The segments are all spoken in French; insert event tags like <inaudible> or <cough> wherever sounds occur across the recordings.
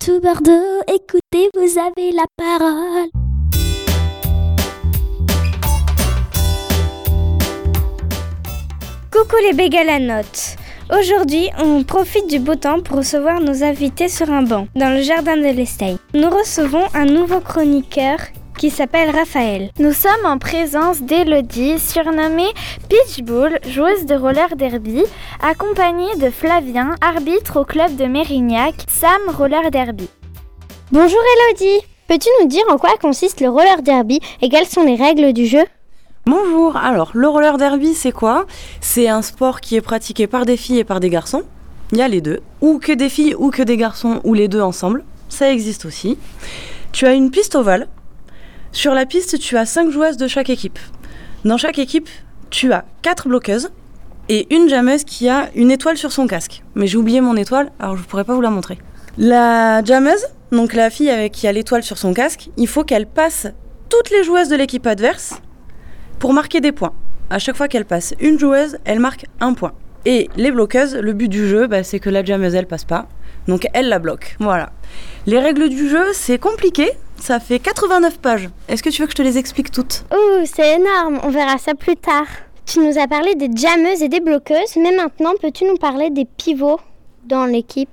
tout Bordeaux, écoutez, vous avez la parole. Coucou les bégalanotes Aujourd'hui, on profite du beau temps pour recevoir nos invités sur un banc, dans le jardin de l'Estay. Nous recevons un nouveau chroniqueur qui s'appelle Raphaël. Nous sommes en présence d'Elodie, surnommée Pitchbull, joueuse de roller derby, accompagnée de Flavien, arbitre au club de Mérignac, Sam Roller Derby. Bonjour Elodie, peux-tu nous dire en quoi consiste le roller derby et quelles sont les règles du jeu? Bonjour, alors le roller derby c'est quoi? C'est un sport qui est pratiqué par des filles et par des garçons. Il y a les deux. Ou que des filles ou que des garçons ou les deux ensemble. Ça existe aussi. Tu as une piste ovale. Sur la piste, tu as cinq joueuses de chaque équipe. Dans chaque équipe, tu as quatre bloqueuses et une jammeuse qui a une étoile sur son casque. Mais j'ai oublié mon étoile, alors je pourrais pas vous la montrer. La jammeuse, donc la fille avec qui a l'étoile sur son casque, il faut qu'elle passe toutes les joueuses de l'équipe adverse pour marquer des points. À chaque fois qu'elle passe une joueuse, elle marque un point. Et les bloqueuses, le but du jeu, bah, c'est que la jammeuse, elle passe pas. Donc elle la bloque. Voilà. Les règles du jeu, c'est compliqué. Ça fait 89 pages. Est-ce que tu veux que je te les explique toutes? Ouh, c'est énorme, on verra ça plus tard. Tu nous as parlé des jammeuses et des bloqueuses, mais maintenant peux-tu nous parler des pivots dans l'équipe?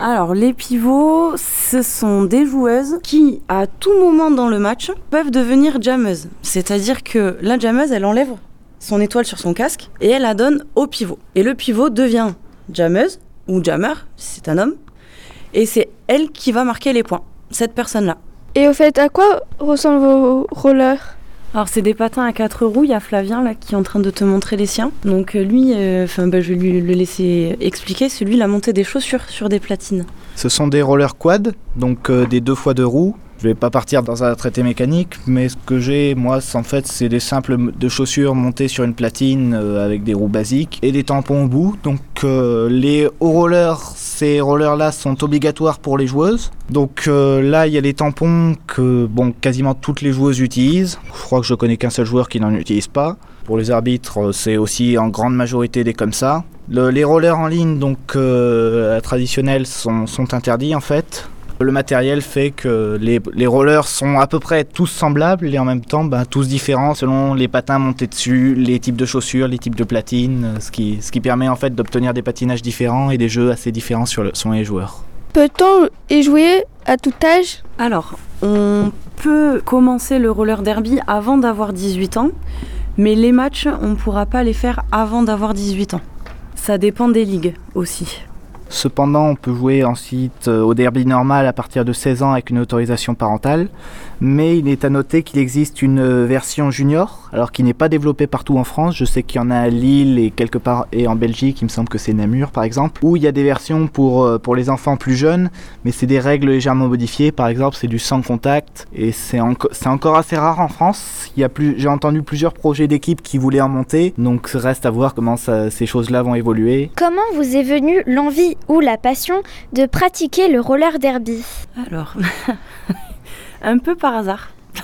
Alors, les pivots, ce sont des joueuses qui, à tout moment dans le match, peuvent devenir jammeuses. C'est-à-dire que la jammeuse, elle enlève son étoile sur son casque et elle la donne au pivot. Et le pivot devient jammeuse ou jammer, si c'est un homme, et c'est elle qui va marquer les points, cette personne-là. Et au fait, à quoi ressemblent vos rollers? Alors c'est des patins à quatre roues, il y a Flavien là qui est en train de te montrer les siens. Donc euh, lui, euh, enfin bah, je vais lui le laisser expliquer, celui il a monté des chaussures sur des platines. Ce sont des rollers quad, donc euh, des deux fois deux roues. Je vais pas partir dans un traité mécanique, mais ce que j'ai, moi, en fait, c'est des simples de chaussures montées sur une platine euh, avec des roues basiques et des tampons au bout. Donc euh, les hauts rollers, ces rollers-là sont obligatoires pour les joueuses. Donc euh, là, il y a les tampons que, bon, quasiment toutes les joueuses utilisent. Je crois que je connais qu'un seul joueur qui n'en utilise pas. Pour les arbitres, c'est aussi en grande majorité des comme ça. Le- les rollers en ligne, donc traditionnels, sont interdits en fait. Le matériel fait que les, les rollers sont à peu près tous semblables et en même temps ben, tous différents selon les patins montés dessus, les types de chaussures, les types de platines, euh, ce qui, ce qui permet en fait d'obtenir des patinages différents et des jeux assez différents sur le, sur les joueurs. Peut-on y jouer à tout âge? Alors, on peut commencer le roller derby avant d'avoir 18 ans, mais les matchs, on ne pourra pas les faire avant d'avoir 18 ans. Ça dépend des ligues aussi. Cependant, on peut jouer ensuite euh, au derby normal à partir de 16 ans avec une autorisation parentale. Mais il est à noter qu'il existe une euh, version junior, alors qui n'est pas développée partout en France. Je sais qu'il y en a à Lille et quelque part et en Belgique, il me semble que c'est Namur par exemple, où il y a des versions pour, euh, pour les enfants plus jeunes, mais c'est des règles légèrement modifiées. Par exemple, c'est du sans contact et c'est c'est encore assez rare en France. Il y a plus, j'ai entendu plusieurs projets d'équipes qui voulaient en monter, donc reste à voir comment ces choses-là vont évoluer. Comment vous est venue l'envie ou la passion de pratiquer le roller derby Alors, <laughs> un peu par hasard. <laughs>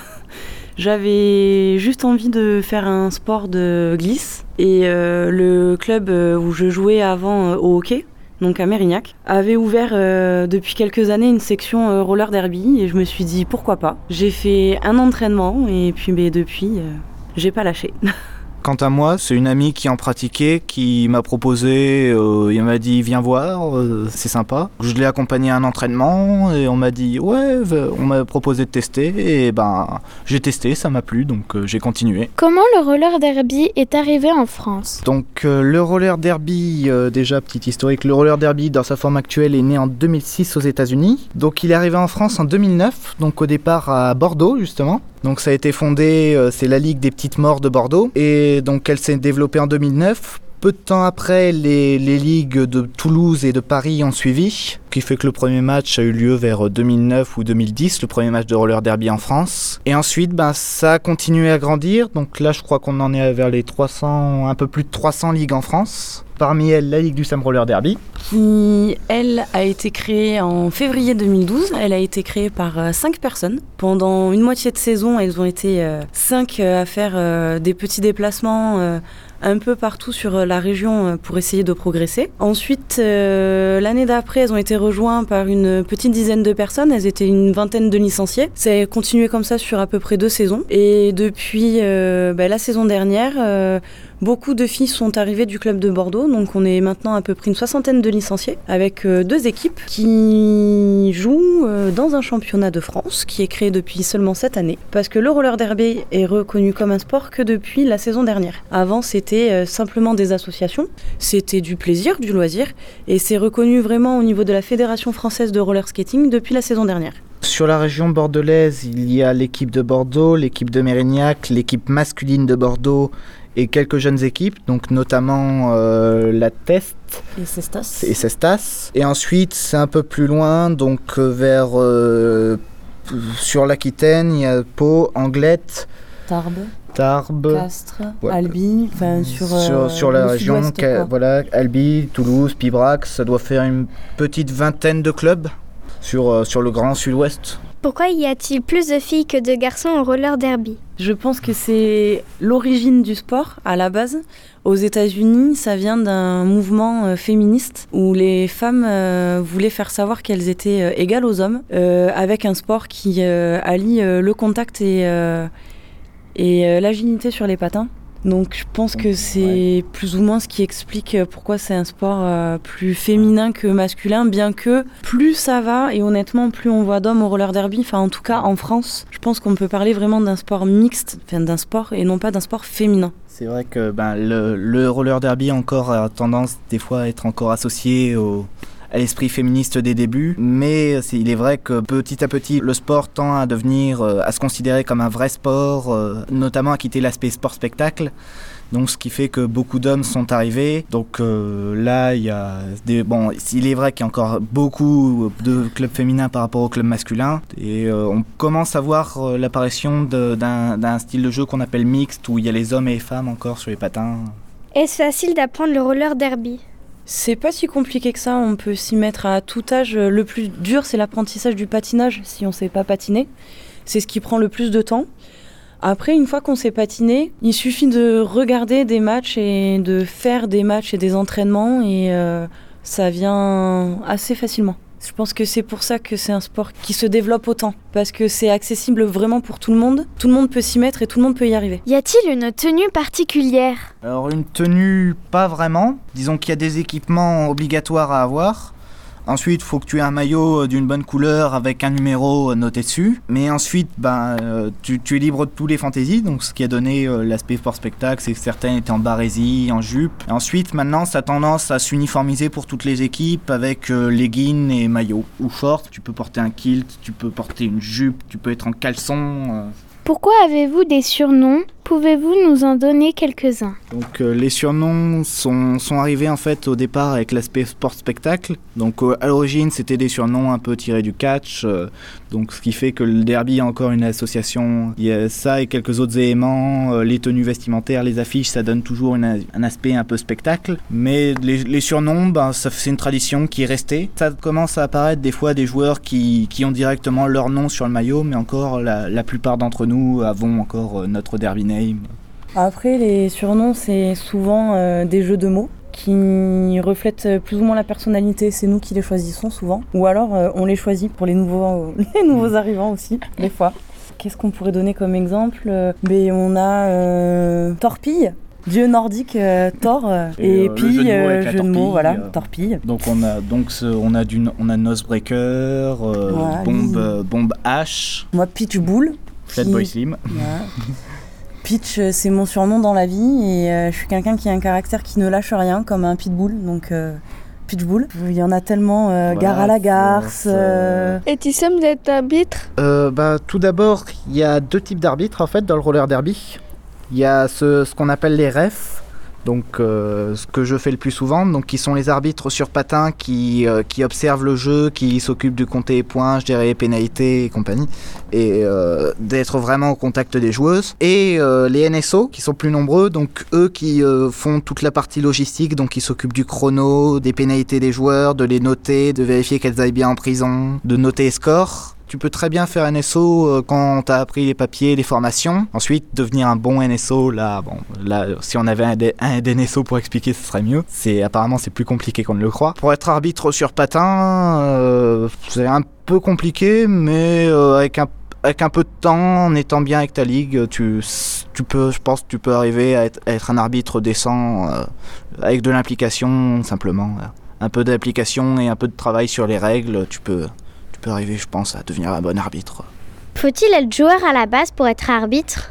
J'avais juste envie de faire un sport de glisse et euh, le club euh, où je jouais avant euh, au hockey, donc à Mérignac, avait ouvert depuis quelques années une section roller derby et je me suis dit pourquoi pas. J'ai fait un entraînement et puis mais depuis euh, j'ai pas lâché. <laughs> Quant à moi, c'est une amie qui en pratiquait, qui m'a proposé, euh, il m'a dit viens voir, euh, c'est sympa. Je l'ai accompagné à un entraînement et on m'a dit ouais, on m'a proposé de tester et ben j'ai testé, ça m'a plu donc euh, j'ai continué. Comment le roller derby est arrivé en France? Donc euh, le roller derby, euh, déjà petit historique, le roller derby dans sa forme actuelle est né en 2006 aux États-Unis. Donc il est arrivé en France en 2009, donc au départ à Bordeaux justement. Donc ça a été fondé, euh, c'est la Ligue des petites morts de Bordeaux et donc elle s'est développée en 2009. Peu de temps après, les, ligues de Toulouse et de Paris ont suivi, ce qui fait que le premier match a eu lieu vers 2009 ou 2010, le premier match de roller derby en France. Et ensuite, ben, ça a continué à grandir. Donc là, je crois qu'on en est vers les 300, un peu plus de 300 ligues en France. Parmi elles, la Ligue du Sam Roller Derby. qui, elle, a été créée en février 2012. Elle a été créée par euh, cinq personnes. Pendant une moitié de saison, elles ont été euh, cinq euh, à faire euh, des petits déplacements euh, un peu partout sur la région pour essayer de progresser. Ensuite, l'année d'après, elles ont été rejointes par une petite dizaine de personnes. Elles étaient une vingtaine de licenciés. A continué comme ça sur à peu près deux saisons. Et depuis ben, la saison dernière, Beaucoup de filles sont arrivées du club de Bordeaux, donc on est maintenant à peu près une soixantaine de licenciés, avec euh, deux équipes qui jouent euh, dans un championnat de France qui est créé depuis seulement cette année, parce que le roller derby est reconnu comme un sport que depuis la saison dernière. Avant, c'était euh, simplement des associations, c'était du plaisir, du loisir, et c'est reconnu vraiment au niveau de la Fédération française de roller skating depuis la saison dernière. Sur la région bordelaise, il y a l'équipe de Bordeaux, l'équipe de Mérignac, l'équipe masculine de Bordeaux et quelques jeunes équipes, donc notamment euh, la Test et Cestas. Et Cestas. Et ensuite, c'est un peu plus loin, donc euh, vers euh, sur l'Aquitaine, il y a Pau, Anglette, Tarbes. Tarbes, Castres, Albi, enfin sur, sur, la région, voilà, Albi, Toulouse, Pibrac, ça doit faire une petite vingtaine de clubs sur, sur le grand sud-ouest. Pourquoi y a-t-il plus de filles que de garçons au roller derby Je pense que c'est l'origine du sport à la base. Aux États-Unis, ça vient d'un mouvement euh, féministe où les femmes euh, voulaient faire savoir qu'elles étaient euh, égales aux hommes avec un sport qui allie le contact et, et l'agilité sur les patins. Donc je pense que c'est plus ou moins ce qui explique euh, pourquoi c'est un sport euh, plus féminin que masculin, bien que plus ça va et honnêtement plus on voit d'hommes au roller derby, enfin en tout cas en France, je pense qu'on peut parler vraiment d'un sport mixte, enfin d'un sport et non pas d'un sport féminin. C'est vrai que ben, le, le, roller derby encore a tendance des fois à être encore associé au, à l'esprit féministe des débuts, mais il est vrai que petit à petit, le sport tend à devenir, euh, à se considérer comme un vrai sport, euh, notamment à quitter l'aspect sport-spectacle. Donc, ce qui fait que beaucoup d'hommes sont arrivés. Donc euh, là, il y a des. Bon, il est vrai qu'il y a encore beaucoup de clubs féminins par rapport aux clubs masculins. Et on commence à voir l'apparition d'un style de jeu qu'on appelle mixte, où il y a les hommes et les femmes encore sur les patins. Est-ce facile d'apprendre le roller derby? C'est pas si compliqué que ça, on peut s'y mettre à tout âge. Le plus dur, c'est l'apprentissage du patinage, si on sait pas patiner. C'est ce qui prend le plus de temps. Après, une fois qu'on sait patiner, il suffit de regarder des matchs et de faire des matchs et des entraînements et euh, ça vient assez facilement. Je pense que c'est pour ça que c'est un sport qui se développe autant, parce que c'est accessible vraiment pour tout le monde. Tout le monde peut s'y mettre et tout le monde peut y arriver. Y a-t-il une tenue particulière? Alors une tenue, pas vraiment. Disons qu'il y a des équipements obligatoires à avoir. Ensuite, faut que tu aies un maillot euh, d'une bonne couleur avec un numéro euh, noté dessus. Mais ensuite, ben, euh, tu, es libre de tous les fantaisies. Donc, ce qui a donné l'aspect sport spectacle, c'est que certaines étaient en barésie, en jupe. ensuite, maintenant, ça a tendance à s'uniformiser pour toutes les équipes avec leggings et maillots ou shorts. Tu peux porter un kilt, tu peux porter une jupe, tu peux être en caleçon. Pourquoi avez-vous des surnoms Pouvez-vous nous en donner quelques-uns? Donc euh, les surnoms sont, sont, arrivés en fait au départ avec l'aspect sport spectacle. Donc euh, à l'origine c'était des surnoms un peu tirés du catch. Euh, donc ce qui fait que le derby a encore une association. Il y a ça et quelques autres éléments, les tenues vestimentaires, les affiches, ça donne toujours un aspect un peu spectacle. Mais les, surnoms, ben, c'est une tradition qui est restée. Ça commence à apparaître des fois des joueurs qui, qui ont directement leur nom sur le maillot, mais encore la, la plupart d'entre nous avons encore notre derby après, les surnoms, c'est souvent euh, des jeux de mots qui reflètent plus ou moins la personnalité. C'est nous qui les choisissons souvent. Ou alors, euh, on les choisit pour les nouveaux, <laughs> les nouveaux arrivants aussi, des fois. Qu'est-ce qu'on pourrait donner comme exemple? Mais ben, On a euh, Torpille. Dieu nordique, Thor, et, puis jeu de mots, voilà, torpille. Donc on a donc on a du on a Nosebreaker, bombe bombe H. Moi Pitchbull. Boy Slim. <laughs> Pitch, euh, c'est mon surnom dans la vie et euh, je suis quelqu'un qui a un caractère qui ne lâche rien, comme un pitbull. Donc. Euh, Pitchbull. Il y en a tellement, gare à la garce. Et tu sais d'être arbitre? Bah, Tout d'abord, il y a deux types d'arbitres en fait dans le roller derby. Il y a ce, ce qu'on appelle les refs, donc euh, ce que je fais le plus souvent, donc qui sont les arbitres sur patin qui, euh, qui observent le jeu, qui s'occupent du compter points, je dirais pénalités et compagnie, et euh, d'être vraiment au contact des joueuses. Et les NSO qui sont plus nombreux, donc eux qui font toute la partie logistique, donc qui s'occupent du chrono, des pénalités des joueurs, de les noter, de vérifier qu'elles aillent bien en prison, de noter les scores tu peux très bien faire NSO euh, quand t'as appris les papiers, les formations. Ensuite, devenir un bon NSO, là, bon, là, si on avait un, un DNSO pour expliquer, ce serait mieux. C'est apparemment c'est plus compliqué qu'on ne le croit. Pour être arbitre sur patin, euh, c'est un peu compliqué, mais euh, avec un avec un peu de temps, en étant bien avec ta ligue, tu, tu peux, je pense, que tu peux arriver à être, un arbitre décent avec de l'implication simplement. Un peu d'application et un peu de travail sur les règles, tu peux, arriver, je pense, à devenir un bon arbitre. Faut-il être joueur à la base pour être arbitre?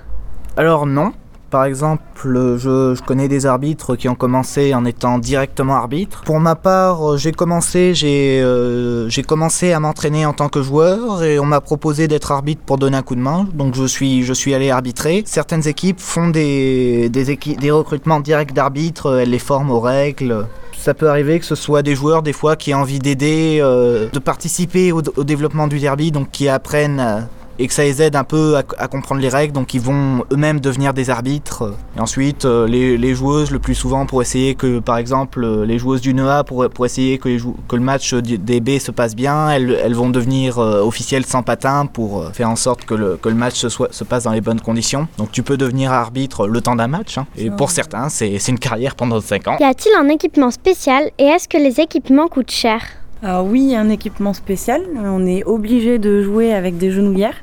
Alors non. Par exemple, je, je connais des arbitres qui ont commencé en étant directement arbitre. Pour ma part, euh, j'ai commencé, j'ai euh, j'ai commencé à m'entraîner en tant que joueur et on m'a proposé d'être arbitre pour donner un coup de main. Donc je suis je suis allé arbitrer. Certaines équipes font des des, équi- des recrutements directs d'arbitres, elles les forment aux règles. Ça peut arriver que ce soit des joueurs des fois qui aient envie d'aider, euh, de participer au, au développement du derby, donc qui apprennent euh, et que ça les aide un peu à, à comprendre les règles, donc ils vont eux-mêmes devenir des arbitres. Et ensuite, euh, les, les joueuses, le plus souvent, pour essayer que, par exemple, euh, les joueuses du NEA, pour, pour essayer que, les jou- que le match des B se passe bien, elles, elles vont devenir euh, officielles sans patin pour faire en sorte que le, que le match se, soit, se passe dans les bonnes conditions. Donc tu peux devenir arbitre le temps d'un match, hein. et pour certains, c'est c'est une carrière pendant 5 ans. Y a-t-il un équipement spécial et est-ce que les équipements coûtent cher? Alors oui, il y a un équipement spécial. On est obligé de jouer avec des genouillères,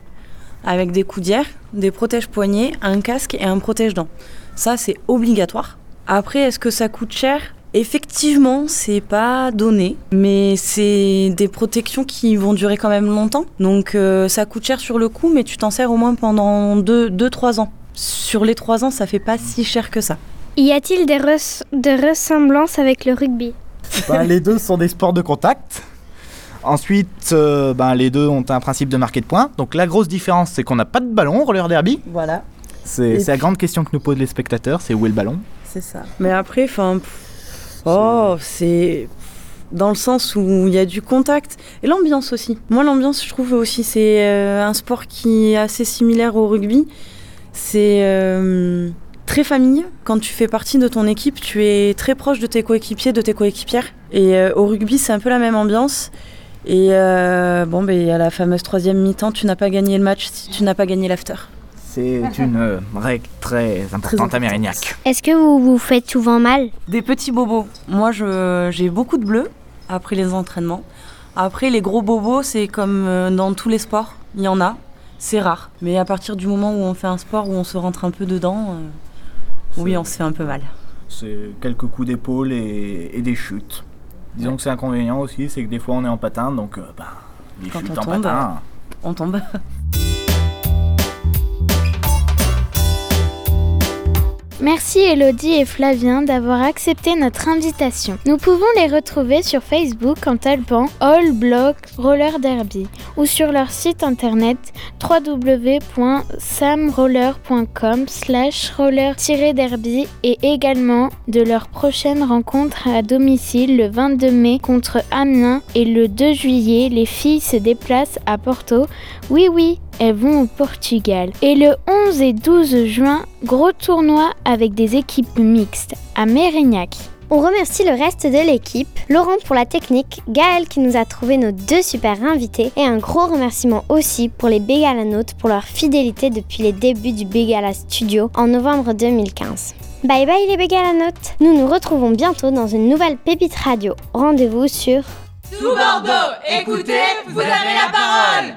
avec des coudières, des protèges-poignets, un casque et un protège-dents. Ça, c'est obligatoire. Après, est-ce que ça coûte cher? Effectivement, c'est pas donné, mais c'est des protections qui vont durer quand même longtemps. Donc euh, ça coûte cher sur le coup, mais tu t'en sers au moins pendant 2-3 ans. Sur les 3 ans, ça fait pas si cher que ça. Y a-t-il des ressemblances avec le rugby? Ben, les deux sont des sports de contact. Ensuite, euh, ben, les deux ont un principe de marquer de points. Donc la grosse différence, c'est qu'on n'a pas de ballon au roller derby. Voilà. C'est la grande question que nous posent les spectateurs, c'est où est le ballon? C'est ça. Mais après, enfin, oh, c'est dans le sens où il y a du contact et l'ambiance aussi. Moi, l'ambiance, je trouve aussi, c'est euh, un sport qui est assez similaire au rugby. C'est euh, très famille. Quand tu fais partie de ton équipe, tu es très proche de tes coéquipiers, de tes coéquipières. Et euh, au rugby, c'est un peu la même ambiance. Et euh, bon, ben, à la fameuse troisième mi-temps, tu n'as pas gagné le match si tu n'as pas gagné l'after. C'est une euh, règle très importante importante. à Mérignac. Est-ce que vous vous faites souvent mal? Des petits bobos. Moi, j'ai beaucoup de bleus après les entraînements. Après, les gros bobos, c'est comme dans tous les sports. Il y en a. C'est rare. Mais à partir du moment où on fait un sport où on se rentre un peu dedans, euh, oui, on se fait un peu mal. C'est quelques coups d'épaule et, et des chutes. Disons que c'est inconvénient aussi, c'est que des fois on est en patin, donc euh, bah, les Quand chutes on en tombe, patin. On tombe. Merci Elodie et Flavien d'avoir accepté notre invitation. Nous pouvons les retrouver sur Facebook en tapant All Block Roller Derby ou sur leur site internet www.samroller.com slash roller-derby et également de leur prochaine rencontre à domicile le 22 mai contre Amiens et le 2 juillet les filles se déplacent à Porto. Oui oui, elles vont au Portugal. Et le 11 et 12 juin, gros tournoi avec des équipes mixtes à Mérignac. On remercie le reste de l'équipe, Laurent pour la technique, Gaël qui nous a trouvé nos deux super invités et un gros remerciement aussi pour les Bégalanotes pour leur fidélité depuis les débuts du Bégala Studio en novembre 2015. Bye bye les Bégalanotes Nous nous retrouvons bientôt dans une nouvelle pépite radio. Rendez-vous sur Tout Bordeaux, écoutez, vous avez la parole